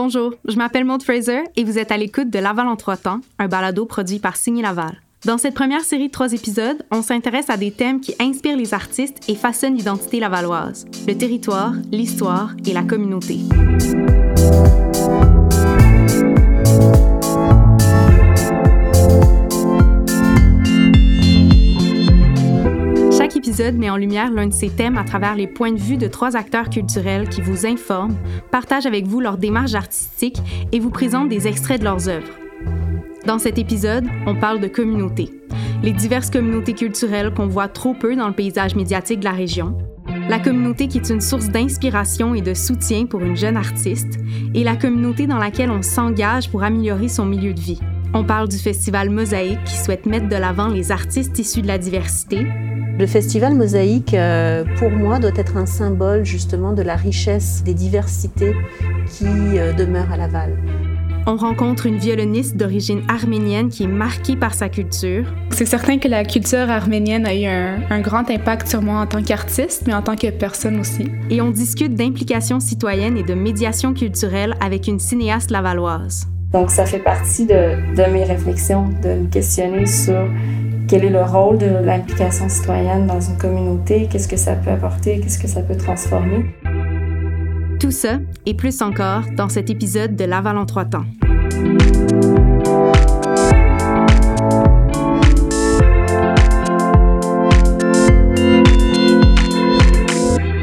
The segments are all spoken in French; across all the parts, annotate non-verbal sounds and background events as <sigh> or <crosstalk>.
Bonjour, je m'appelle Maud Fraser et vous êtes à l'écoute de Laval en trois temps, un balado produit par Signy Laval. Dans cette première série de trois épisodes, on s'intéresse à des thèmes qui inspirent les artistes et façonnent l'identité lavalloise, le territoire, l'histoire et la communauté. Épisode met en lumière l'un de ces thèmes à travers les points de vue de trois acteurs culturels qui vous informent, partagent avec vous leur démarche artistique et vous présentent des extraits de leurs œuvres. Dans cet épisode, on parle de communautés. Les diverses communautés culturelles qu'on voit trop peu dans le paysage médiatique de la région. La communauté qui est une source d'inspiration et de soutien pour une jeune artiste. Et la communauté dans laquelle on s'engage pour améliorer son milieu de vie. On parle du festival Mosaïque qui souhaite mettre de l'avant les artistes issus de la diversité. Le festival Mosaïque, euh, pour moi, doit être un symbole justement de la richesse des diversités qui euh, demeurent à Laval. On rencontre une violoniste d'origine arménienne qui est marquée par sa culture. C'est certain que la culture arménienne a eu un, un grand impact sur moi en tant qu'artiste, mais en tant que personne aussi. Et on discute d'implication citoyenne et de médiation culturelle avec une cinéaste lavalloise. Donc ça fait partie de, de mes réflexions, de me questionner sur quel est le rôle de l'implication citoyenne dans une communauté, qu'est-ce que ça peut apporter, qu'est-ce que ça peut transformer. Tout ça et plus encore dans cet épisode de Laval en trois temps.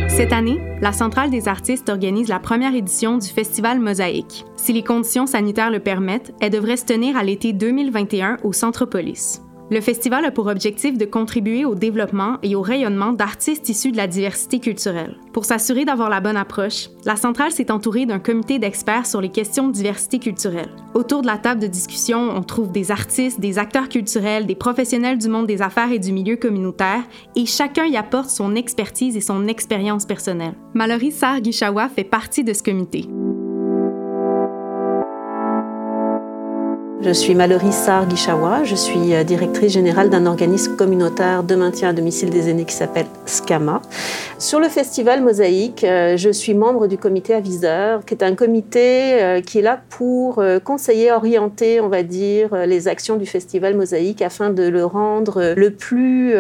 Cette année, la Centrale des artistes organise la première édition du Festival Mosaïque. Si les conditions sanitaires le permettent, elle devrait se tenir à l'été 2021 au Centropolis. Le festival a pour objectif de contribuer au développement et au rayonnement d'artistes issus de la diversité culturelle. Pour s'assurer d'avoir la bonne approche, la centrale s'est entourée d'un comité d'experts sur les questions de diversité culturelle. Autour de la table de discussion, on trouve des artistes, des acteurs culturels, des professionnels du monde des affaires et du milieu communautaire, et chacun y apporte son expertise et son expérience personnelle. Mallory Sarr-Guichawa fait partie de ce comité. Je suis Mallory Sarr-Guichawa, je suis euh, directrice générale d'un organisme communautaire de maintien à domicile des aînés qui s'appelle SCAMA. Sur le festival Mosaïque, euh, je suis membre du comité aviseur, qui est un comité euh, qui est là pour conseiller, orienter, on va dire, les actions du festival Mosaïque afin de le rendre le plus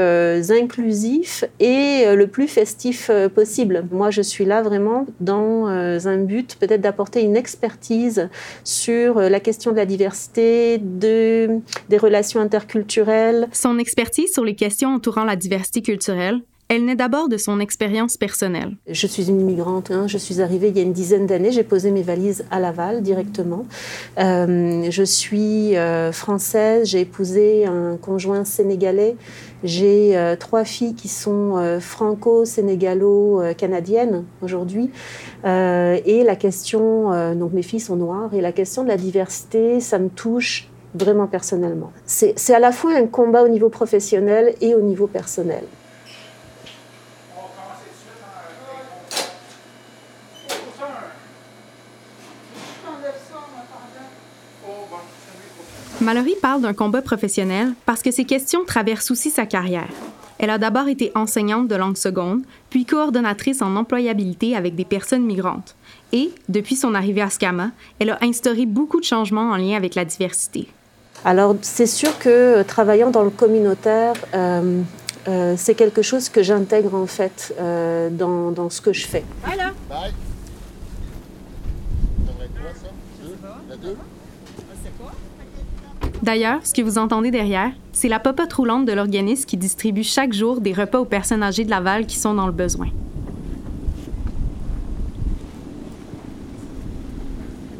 inclusif et le plus festif possible. Moi, je suis là vraiment dans un but peut-être d'apporter une expertise sur la question de la diversité de, des relations interculturelles. Son expertise sur les questions entourant la diversité culturelle, elle naît d'abord de son expérience personnelle. Je suis une immigrante. Hein. Je suis arrivée il y a une dizaine d'années. J'ai posé mes valises à Laval directement. Euh, je suis euh, française. J'ai épousé un conjoint sénégalais. J'ai euh, trois filles qui sont franco-sénégalo-canadiennes aujourd'hui. et la question, donc mes filles sont noires. Et la question de la diversité, ça me touche vraiment personnellement. C'est à la fois un combat au niveau professionnel et au niveau personnel. Mallory parle d'un combat professionnel parce que ces questions traversent aussi sa carrière. Elle a d'abord été enseignante de langue seconde, puis coordonnatrice en employabilité avec des personnes migrantes. Et, depuis son arrivée à SCAMA, elle a instauré beaucoup de changements en lien avec la diversité. Alors, c'est sûr que euh, travaillant dans le communautaire, euh, euh, c'est quelque chose que j'intègre en fait dans, dans, ce que je fais. Voilà. Bye. D'ailleurs, ce que vous entendez derrière, c'est la popote roulante de l'organisme qui distribue chaque jour des repas aux personnes âgées de Laval qui sont dans le besoin.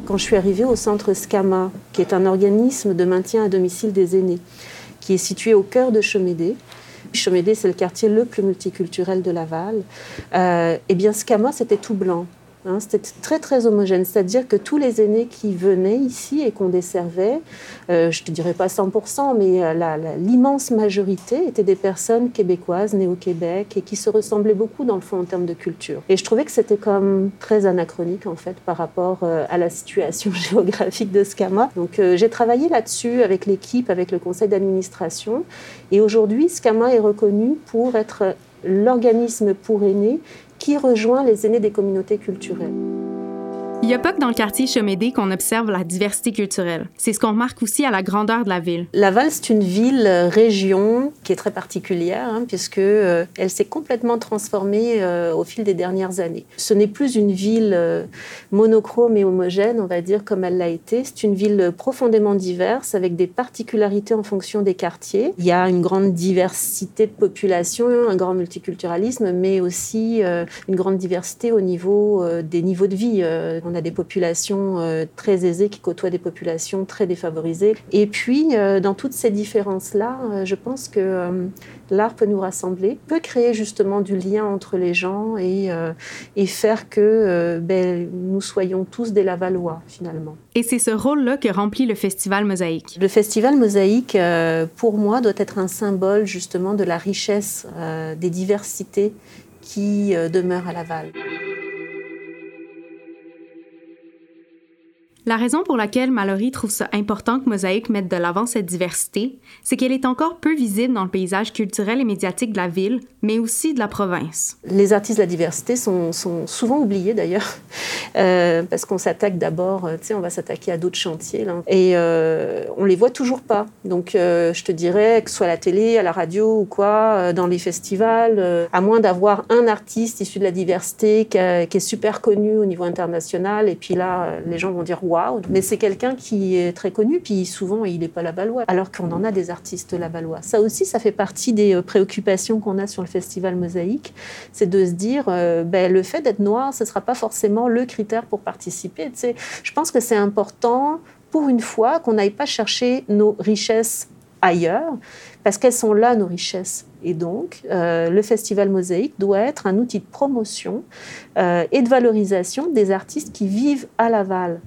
Quand je suis arrivée au centre SCAMA, qui est un organisme de maintien à domicile des aînés, qui est situé au cœur de Chemédé, Chemédé, c'est le quartier le plus multiculturel de Laval. Euh, eh bien, SCAMA, c'était tout blanc. Hein, c'était très très homogène, c'est-à-dire que tous les aînés qui venaient ici et qu'on desservait, euh, je ne te dirais pas 100%, mais euh, l'immense majorité étaient des personnes québécoises nées au Québec et qui se ressemblaient beaucoup dans le fond en termes de culture. Et je trouvais que c'était comme très anachronique en fait par rapport euh, à la situation <laughs> géographique de Scama. Donc j'ai travaillé là-dessus avec l'équipe, avec le conseil d'administration, et aujourd'hui Scama est reconnu pour être l'organisme pour aînés qui rejoint les aînés des communautés culturelles. Il n'y a pas que dans le quartier Chomédé qu'on observe la diversité culturelle. C'est ce qu'on remarque aussi à la grandeur de la ville. Laval, c'est une ville-région euh, qui est très particulière, hein, puisque euh, s'est complètement transformée euh, au fil des dernières années. Ce n'est plus une ville monochrome et homogène, on va dire, comme elle l'a été. C'est une ville profondément diverse, avec des particularités en fonction des quartiers. Il y a une grande diversité de population, un grand multiculturalisme, mais aussi une grande diversité au niveau des niveaux de vie. On a des populations euh, très aisées qui côtoient des populations très défavorisées. Et puis, euh, dans toutes ces différences-là, euh, je pense que l'art peut nous rassembler, peut créer justement du lien entre les gens et, et faire que ben, nous soyons tous des Lavallois, finalement. Et c'est ce rôle-là que remplit le Festival Mosaïque. Le Festival Mosaïque, pour moi, doit être un symbole justement de la richesse des diversités qui demeurent à Laval. La raison pour laquelle Mallory trouve ça important que Mosaïque mette de l'avant cette diversité, c'est qu'elle est encore peu visible dans le paysage culturel et médiatique de la ville, mais aussi de la province. Les artistes de la diversité sont, souvent oubliés d'ailleurs, <laughs> euh, parce qu'on s'attaque d'abord, euh, tu sais, on va s'attaquer à d'autres chantiers, là, et euh, on les voit toujours pas. Donc je te dirais, que ce soit à la télé, à la radio ou quoi, dans les festivals, à moins d'avoir un artiste issu de la diversité qui, qui, est super connu au niveau international, et puis là, les gens vont dire mais c'est quelqu'un qui est très connu, puis souvent il n'est pas lavallois, alors qu'on en a des artistes lavallois. Ça aussi, ça fait partie des euh, préoccupations qu'on a sur le festival Mosaïque, c'est de se dire, euh, ben, le fait d'être noir, ce ne sera pas forcément le critère pour participer. Je pense que c'est important, pour une fois, qu'on n'aille pas chercher nos richesses ailleurs, parce qu'elles sont là, nos richesses. Et donc, euh, le Festival Mosaïque doit être un outil de promotion et de valorisation des artistes qui vivent à Laval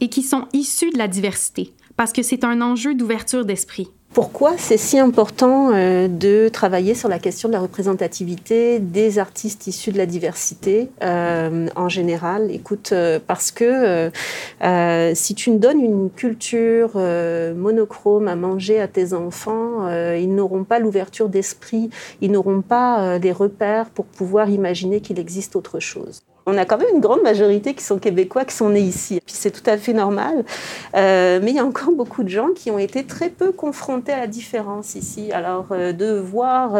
et qui sont issus de la diversité, parce que c'est un enjeu d'ouverture d'esprit. Pourquoi c'est si important euh, de travailler sur la question de la représentativité des artistes issus de la diversité euh, en général? Écoute, euh, parce que si tu ne donnes une culture monochrome à manger à tes enfants, ils n'auront pas l'ouverture d'esprit, ils n'auront pas des repères pour pouvoir imaginer qu'il existe autre chose on a quand même une grande majorité qui sont québécois, qui sont nés ici. Puis c'est tout à fait normal. Euh, mais il y a encore beaucoup de gens qui ont été très peu confrontés à la différence ici. Alors euh, de voir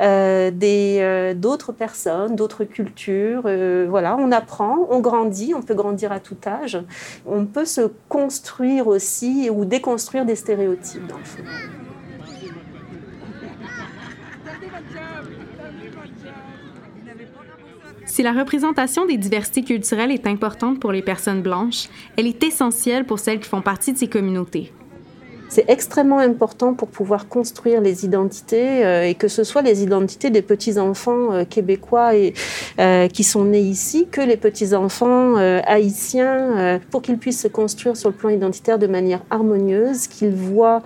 euh, d'autres personnes, d'autres cultures, voilà, on apprend, on grandit, on peut grandir à tout âge. On peut se construire aussi ou déconstruire des stéréotypes dans le fond. Si la représentation des diversités culturelles est importante pour les personnes blanches, elle est essentielle pour celles qui font partie de ces communautés. C'est extrêmement important pour pouvoir construire les identités euh, et que ce soit les identités des petits-enfants euh, québécois euh, qui sont nés ici, que les petits-enfants haïtiens, pour qu'ils puissent se construire sur le plan identitaire de manière harmonieuse, qu'ils voient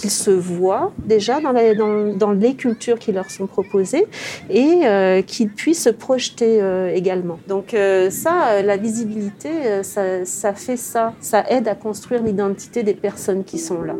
qu'ils se voient déjà dans, les cultures qui leur sont proposées et euh, qu'ils puissent se projeter euh, également. Donc euh, ça, la visibilité, ça, ça fait ça. Ça aide à construire l'identité des personnes qui sont là.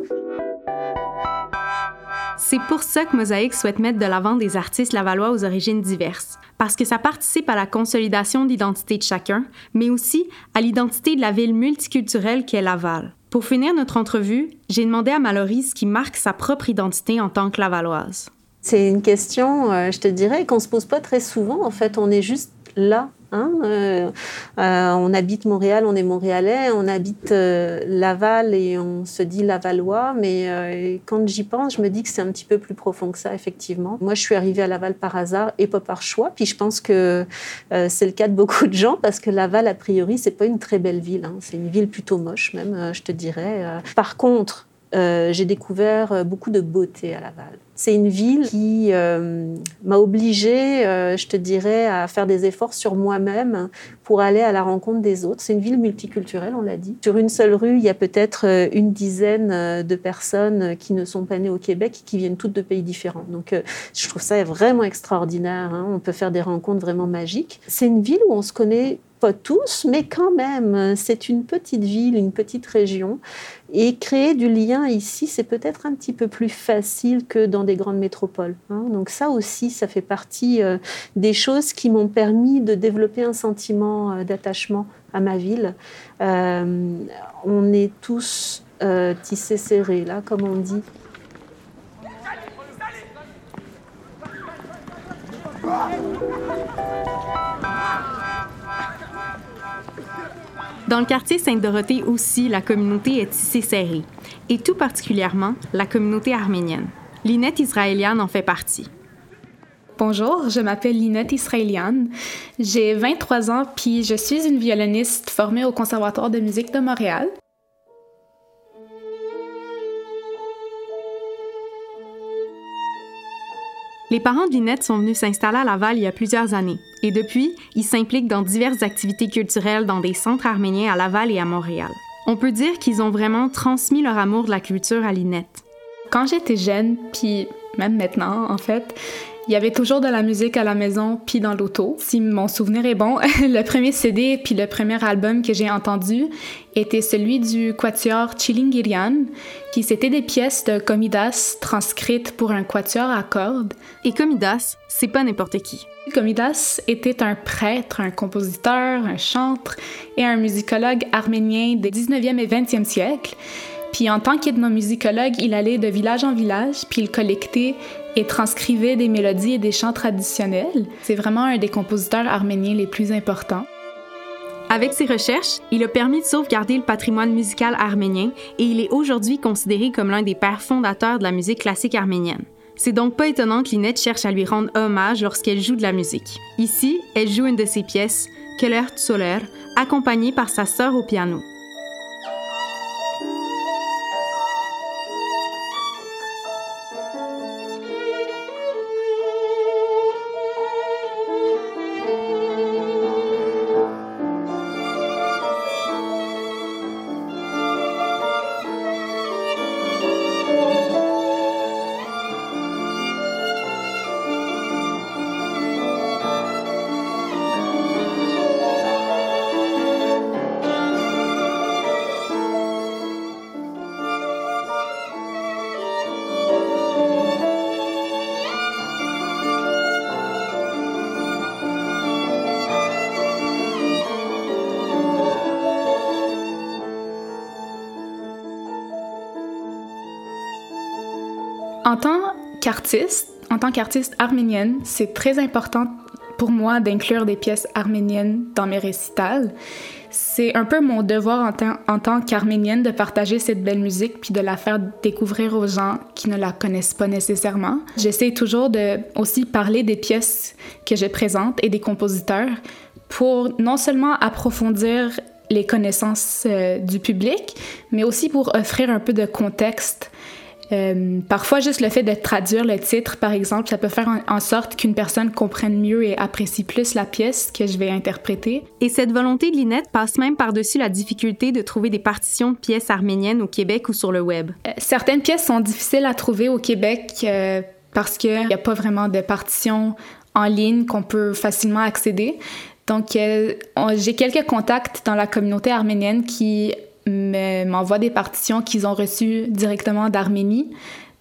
C'est pour ça que Mosaïque souhaite mettre de l'avant des artistes lavallois aux origines diverses, parce que ça participe à la consolidation d'identité de chacun, mais aussi à l'identité de la ville multiculturelle qu'est Laval. Pour finir notre entrevue, j'ai demandé à Mallory ce qui marque sa propre identité en tant que lavalloise. C'est une question, euh, je te dirais, qu'on se pose pas très souvent. En fait, on est juste là Hein, euh, euh, on habite Montréal, on est montréalais, on habite euh, Laval et on se dit lavallois, mais quand j'y pense, je me dis que c'est un petit peu plus profond que ça, effectivement. Moi, je suis arrivée à Laval par hasard et pas par choix, puis je pense que c'est le cas de beaucoup de gens, parce que Laval, a priori, c'est pas une très belle ville, hein. c'est une ville plutôt moche même, je te dirais. Par contre, j'ai découvert beaucoup de beauté à Laval. C'est une ville qui euh, m'a obligée, euh, je te dirais, à faire des efforts sur moi-même pour aller à la rencontre des autres. C'est une ville multiculturelle, on l'a dit. Sur une seule rue, il y a peut-être euh, une dizaine de personnes qui ne sont pas nées au Québec et qui viennent toutes de pays différents. Donc, je trouve ça vraiment extraordinaire. Hein. On peut faire des rencontres vraiment magiques. C'est une ville où on se connaît pas tous, mais quand même, c'est une petite ville, une petite région. Et créer du lien ici, c'est peut-être un petit peu plus facile que dans des grandes métropoles. Hein. Donc ça aussi, ça fait partie euh, des choses qui m'ont permis de développer un sentiment euh, d'attachement à ma ville. Euh, on est tous tissés serrés, là, comme on dit. Dans le quartier Sainte-Dorothée aussi, la communauté est tissée serrée, et tout particulièrement la communauté arménienne. Linette Israéliane en fait partie. Bonjour, je m'appelle Linette Israéliane. J'ai 23 ans, puis je suis une violoniste formée au Conservatoire de musique de Montréal. Les parents de Linette sont venus s'installer à Laval il y a plusieurs années. Et depuis, ils s'impliquent dans diverses activités culturelles dans des centres arméniens à Laval et à Montréal. On peut dire qu'ils ont vraiment transmis leur amour de la culture à Linette. Quand j'étais jeune, puis même maintenant en fait, il y avait toujours de la musique à la maison puis dans l'auto. Si mon souvenir est bon, <laughs> le premier CD puis le premier album que j'ai entendu était celui du quatuor Chilingirian, qui c'était des pièces de Comidas transcrites pour un quatuor à cordes. Et Comidas, c'est pas n'importe qui. Comidas était un prêtre, un compositeur, un chantre et un musicologue arménien des 19e et 20e siècles. Puis en tant qu'ethnomusicologue, il allait de village en village, puis il collectait et transcrivait des mélodies et des chants traditionnels. C'est vraiment un des compositeurs arméniens les plus importants. Avec ses recherches, il a permis de sauvegarder le patrimoine musical arménien et il est aujourd'hui considéré comme l'un des pères fondateurs de la musique classique arménienne. C'est donc pas étonnant que Linette cherche à lui rendre hommage lorsqu'elle joue de la musique. Ici, elle joue une de ses pièces, Keller Soler, accompagnée par sa sœur au piano. Qu'artiste, en tant qu'artiste arménienne, c'est très important pour moi d'inclure des pièces arméniennes dans mes récitals. C'est un peu mon devoir en, tant qu'arménienne de partager cette belle musique puis de la faire découvrir aux gens qui ne la connaissent pas nécessairement. J'essaie toujours de aussi parler des pièces que je présente et des compositeurs pour non seulement approfondir les connaissances euh, du public, mais aussi pour offrir un peu de contexte euh, parfois, juste le fait de traduire le titre, par exemple, ça peut faire en, sorte qu'une personne comprenne mieux et apprécie plus la pièce que je vais interpréter. Et cette volonté de Linette passe même par-dessus la difficulté de trouver des partitions de pièces arméniennes au Québec ou sur le web. Euh, certaines pièces sont difficiles à trouver au Québec euh, parce qu'il n'y a pas vraiment de partitions en ligne qu'on peut facilement accéder. Donc, j'ai quelques contacts dans la communauté arménienne qui m'envoient des partitions qu'ils ont reçues directement d'Arménie.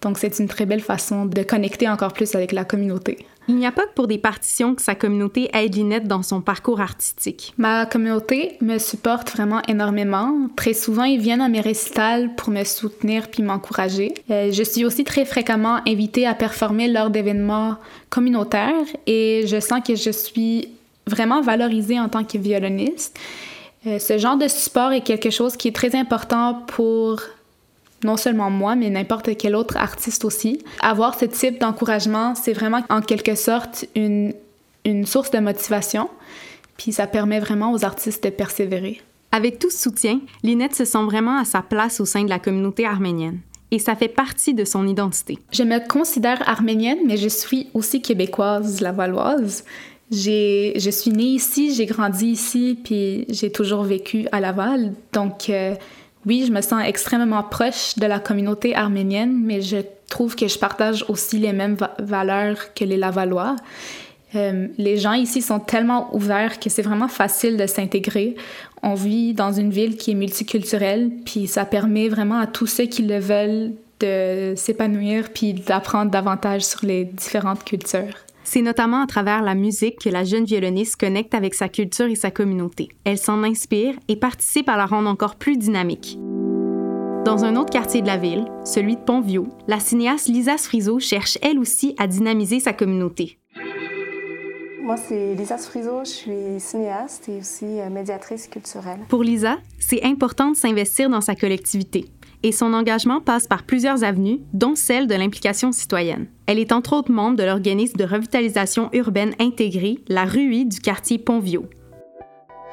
Donc, c'est une très belle façon de connecter encore plus avec la communauté. Il n'y a pas que pour des partitions que sa communauté aide Linette dans son parcours artistique. Ma communauté me supporte vraiment énormément. Très souvent, ils viennent à mes récitals pour me soutenir puis m'encourager. Euh, je suis aussi très fréquemment invitée à performer lors d'événements communautaires et je sens que je suis vraiment valorisée en tant que violoniste. Euh, ce genre de support est quelque chose qui est très important pour non seulement moi, mais n'importe quel autre artiste aussi. Avoir ce type d'encouragement, c'est vraiment en quelque sorte une, une source de motivation, puis ça permet vraiment aux artistes de persévérer. Avec tout ce soutien, Linette se sent vraiment à sa place au sein de la communauté arménienne. Et ça fait partie de son identité. Je me considère arménienne, mais je suis aussi québécoise, lavalloise. J'ai, je suis née ici, j'ai grandi ici, puis j'ai toujours vécu à Laval. Donc, euh, oui, je me sens extrêmement proche de la communauté arménienne, mais je trouve que je partage aussi les mêmes valeurs que les Lavallois. Euh, les gens ici sont tellement ouverts que c'est vraiment facile de s'intégrer. On vit dans une ville qui est multiculturelle, puis ça permet vraiment à tous ceux qui le veulent de s'épanouir puis d'apprendre davantage sur les différentes cultures. C'est notamment à travers la musique que la jeune violoniste connecte avec sa culture et sa communauté. Elle s'en inspire et participe à la rendre encore plus dynamique. Dans un autre quartier de la ville, celui de Pont-Vieux, la cinéaste Lisa Sfrizo cherche elle aussi à dynamiser sa communauté. Moi, c'est Lisa Sfrizo, je suis cinéaste et aussi euh, médiatrice culturelle. Pour Lisa, c'est important de s'investir dans sa collectivité et son engagement passe par plusieurs avenues, dont celle de l'implication citoyenne. Elle est entre autres membre de l'organisme de revitalisation urbaine intégrée, la RUI du quartier Pont-Vieux.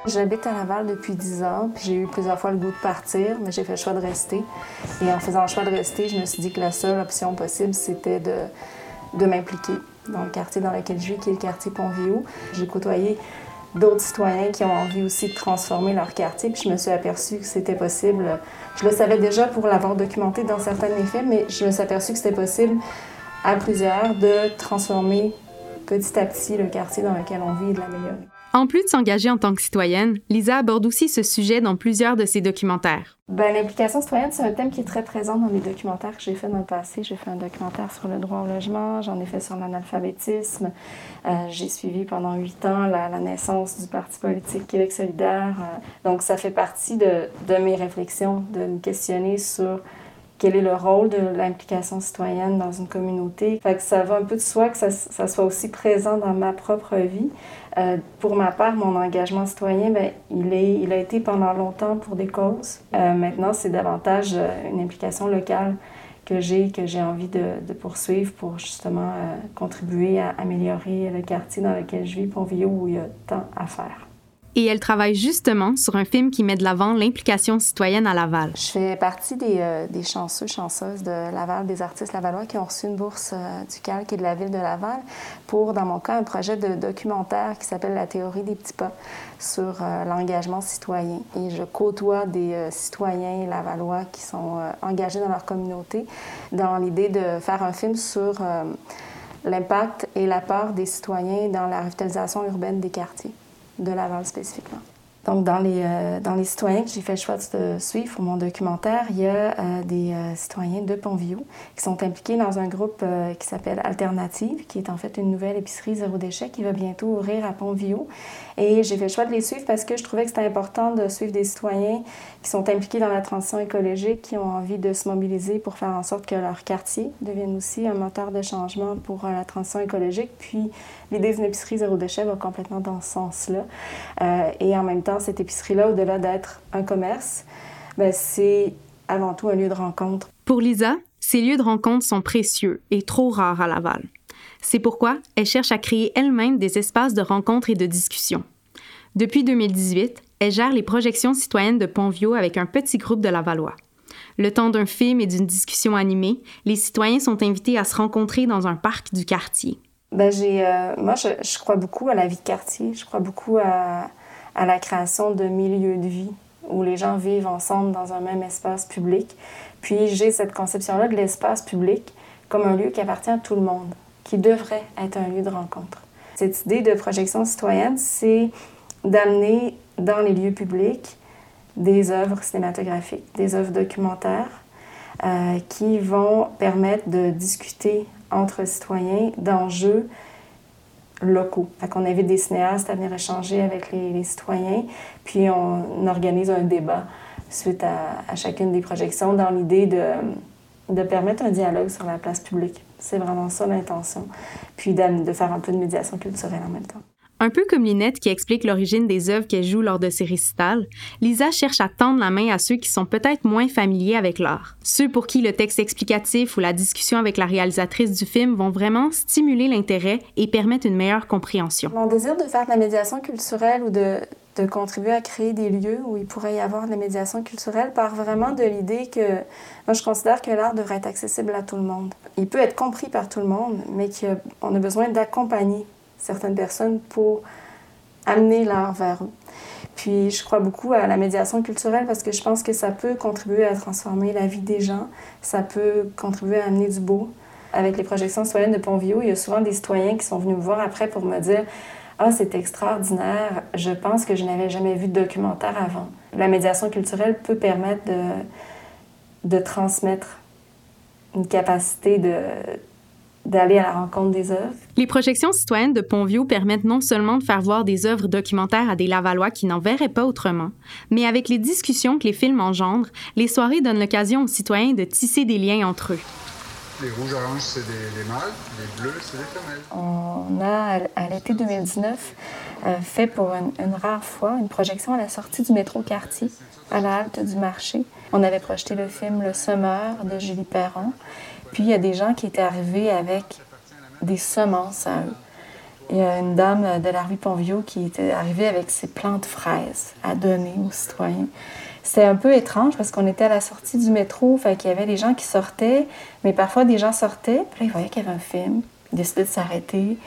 J'habite à Laval depuis 10 ans, puis j'ai eu plusieurs fois le goût de partir, mais j'ai fait le choix de rester. Et en faisant le choix de rester, je me suis dit que la seule option possible, c'était de, de m'impliquer dans le quartier dans lequel je vis, qui est le quartier Pont-Vieux. J'ai côtoyé d'autres citoyens qui ont envie aussi de transformer leur quartier. Puis je me suis aperçue que c'était possible. Je le savais déjà pour l'avoir documenté dans certains effets, mais je me suis aperçue que c'était possible à plusieurs de transformer petit à petit le quartier dans lequel on vit et de l'améliorer. En plus de s'engager en tant que citoyenne, Lisa aborde aussi ce sujet dans plusieurs de ses documentaires. Ben, L'implication citoyenne, c'est un thème qui est très présent dans les documentaires que j'ai fait dans le passé. J'ai fait un documentaire sur le droit au logement, j'en ai fait sur l'analphabétisme. Euh, j'ai suivi pendant huit ans la, naissance du Parti politique Québec solidaire. Euh, donc, ça fait partie de, mes réflexions, de me questionner sur quel est le rôle de l'implication citoyenne dans une communauté. Ça va un peu de soi que ça soit aussi présent dans ma propre vie. Euh, pour ma part, mon engagement citoyen, ben, il, est, il a été pendant longtemps pour des causes. Euh, maintenant, c'est davantage euh, une implication locale que j'ai, que j'ai envie de, poursuivre pour justement contribuer à améliorer le quartier dans lequel je vis, Pont-Vieux, où il y a tant à faire et elle travaille justement sur un film qui met de l'avant l'implication citoyenne à Laval. Je fais partie des, euh, des chanceux, chanceuses de Laval, des artistes lavallois qui ont reçu une bourse euh, du Calque et de la ville de Laval pour, dans mon cas, un projet de documentaire qui s'appelle La théorie des petits pas sur euh, l'engagement citoyen. Et je côtoie des citoyens lavallois qui sont engagés dans leur communauté dans l'idée de faire un film sur l'impact et l'apport des citoyens dans la revitalisation urbaine des quartiers de Laval spécifiquement. Donc, dans les, euh, dans les citoyens que j'ai fait le choix de suivre pour mon documentaire, il y a euh, des euh, citoyens de Pontvio qui sont impliqués dans un groupe qui s'appelle Alternative, qui est en fait une nouvelle épicerie zéro déchet qui va bientôt ouvrir à Pontvio. Et j'ai fait le choix de les suivre parce que je trouvais que c'était important de suivre des citoyens qui sont impliqués dans la transition écologique, qui ont envie de se mobiliser pour faire en sorte que leur quartier devienne aussi un moteur de changement pour la transition écologique. Puis, l'idée d'une épicerie zéro déchet va complètement dans ce sens-là. et en même temps, cette épicerie-là, au-delà d'être un commerce, ben, c'est avant tout un lieu de rencontre. Pour Lisa, ces lieux de rencontre sont précieux et trop rares à Laval. C'est pourquoi elle cherche à créer elle-même des espaces de rencontre et de discussion. Depuis 2018, elle gère les projections citoyennes de Pontvio avec un petit groupe de Lavallois. Le temps d'un film et d'une discussion animée, les citoyens sont invités à se rencontrer dans un parc du quartier. Ben, j'ai, euh, moi, je, je, crois beaucoup à la vie de quartier. Je crois beaucoup à, à la création de milieux de vie où les gens vivent ensemble dans un même espace public. Puis j'ai cette conception-là de l'espace public comme un lieu qui appartient à tout le monde, qui devrait être un lieu de rencontre. Cette idée de projection citoyenne, c'est d'amener dans les lieux publics des œuvres cinématographiques, des œuvres documentaires euh, qui vont permettre de discuter entre citoyens d'enjeux locaux. Fait qu'on invite des cinéastes à venir échanger avec les, citoyens, puis on, organise un débat suite à, chacune des projections dans l'idée de, de permettre un dialogue sur la place publique. C'est vraiment ça l'intention. Puis de faire un peu de médiation culturelle en même temps. Un peu comme Linette qui explique l'origine des œuvres qu'elle joue lors de ses récitals, Lisa cherche à tendre la main à ceux qui sont peut-être moins familiers avec l'art. Ceux pour qui le texte explicatif ou la discussion avec la réalisatrice du film vont vraiment stimuler l'intérêt et permettre une meilleure compréhension. Mon désir de faire de la médiation culturelle ou de, contribuer à créer des lieux où il pourrait y avoir de la médiation culturelle part vraiment de l'idée que je considère que l'art devrait être accessible à tout le monde. Il peut être compris par tout le monde, mais qu'on a besoin d'accompagner certaines personnes pour amener l'art vers eux. Puis je crois beaucoup à la médiation culturelle parce que je pense que ça peut contribuer à transformer la vie des gens, ça peut contribuer à amener du beau, avec les projections citoyennes de Pontview, il y a souvent des citoyens qui sont venus me voir après pour me dire Ah, c'est extraordinaire, je pense que je n'avais jamais vu de documentaire avant. La médiation culturelle peut permettre de transmettre une capacité de, d'aller à la rencontre des œuvres. Les projections citoyennes de Pontview permettent non seulement de faire voir des œuvres documentaires à des Lavallois qui n'en verraient pas autrement, mais avec les discussions que les films engendrent, les soirées donnent l'occasion aux citoyens de tisser des liens entre eux. Les rouges oranges, c'est des, mâles, les bleus, c'est des femelles. On a, à l'été 2019, euh, fait pour une, une, rare fois une projection à la sortie du métro Quartier, à la halte du marché. On avait projeté le film Le Semeur de Julie Perron. Puis il y a des gens qui étaient arrivés avec des semences à eux. Il y a une dame de la rue Ponvio qui était arrivée avec ses plantes fraises à donner aux citoyens. C'était un peu étrange parce qu'on était à la sortie du métro, fait qu'il y avait des gens qui sortaient, mais parfois des gens sortaient, puis là, ils voyaient qu'il y avait un film, ils décidaient de s'arrêter.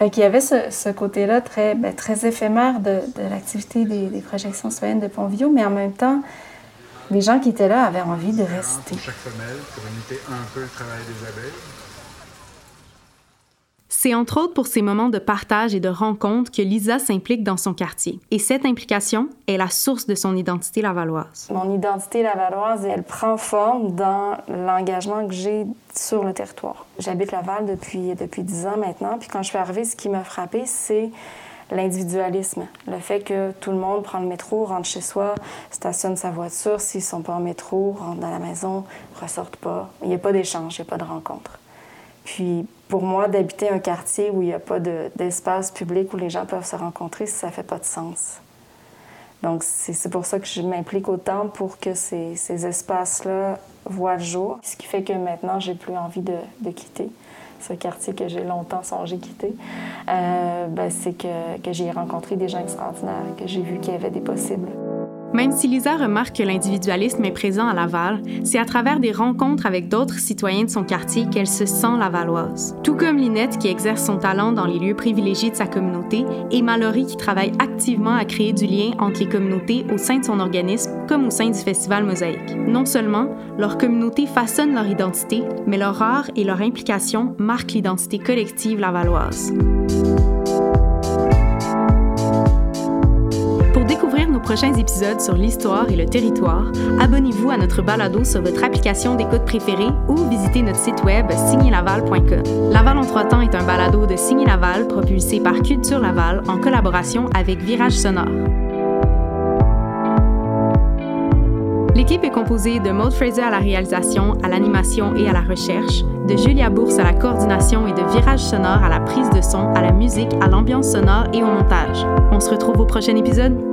Fait qu'il y avait ce, côté-là très, ben, très éphémère de, l'activité des, des, projections citoyennes de Pontvio, mais en même temps, les gens qui étaient là avaient envie de rester. Chaque femelle pour imiter un peu le travail des abeilles. C'est entre autres pour ces moments de partage et de rencontre que Lisa s'implique dans son quartier. Et cette implication est la source de son identité lavalloise. Mon identité lavalloise, elle prend forme dans l'engagement que j'ai sur le territoire. J'habite Laval depuis, depuis 10 ans maintenant, puis quand je suis arrivée, ce qui m'a frappée, c'est l'individualisme, le fait que tout le monde prend le métro, rentre chez soi, stationne sa voiture, s'ils sont pas en métro, rentre dans la maison, ressortent pas. Il n'y a pas d'échange, il n'y a pas de rencontre. Puis pour moi, d'habiter un quartier où il n'y a pas d'espace public où les gens peuvent se rencontrer, ça fait pas de sens. Donc c'est pour ça que je m'implique autant pour que ces, ces espaces-là voient le jour, ce qui fait que maintenant, j'ai plus envie de quitter ce quartier que j'ai longtemps songé quitter, euh, ben, c'est que, que j'ai rencontré des gens extraordinaires, que j'ai vu qu'il y avait des possibles. Même si Lisa remarque que l'individualisme est présent à Laval, c'est à travers des rencontres avec d'autres citoyens de son quartier qu'elle se sent lavalloise. Tout comme Linette qui exerce son talent dans les lieux privilégiés de sa communauté et Mallory qui travaille activement à créer du lien entre les communautés au sein de son organisme comme au sein du Festival Mosaïque. Non seulement leur communauté façonne leur identité, mais leur art et leur implication marquent l'identité collective lavalloise. Nos prochains épisodes sur l'histoire et le territoire, abonnez-vous à notre balado sur votre application d'écoute préférée ou visitez notre site web signelaval.com. Laval en trois temps est un balado de Signé Laval propulsé par Culture Laval en collaboration avec Virage Sonore. L'équipe est composée de Maud Fraser à la réalisation, à l'animation et à la recherche, de Julia Bourse à la coordination et de Virage Sonore à la prise de son, à la musique, à l'ambiance sonore et au montage. On se retrouve au prochain épisode.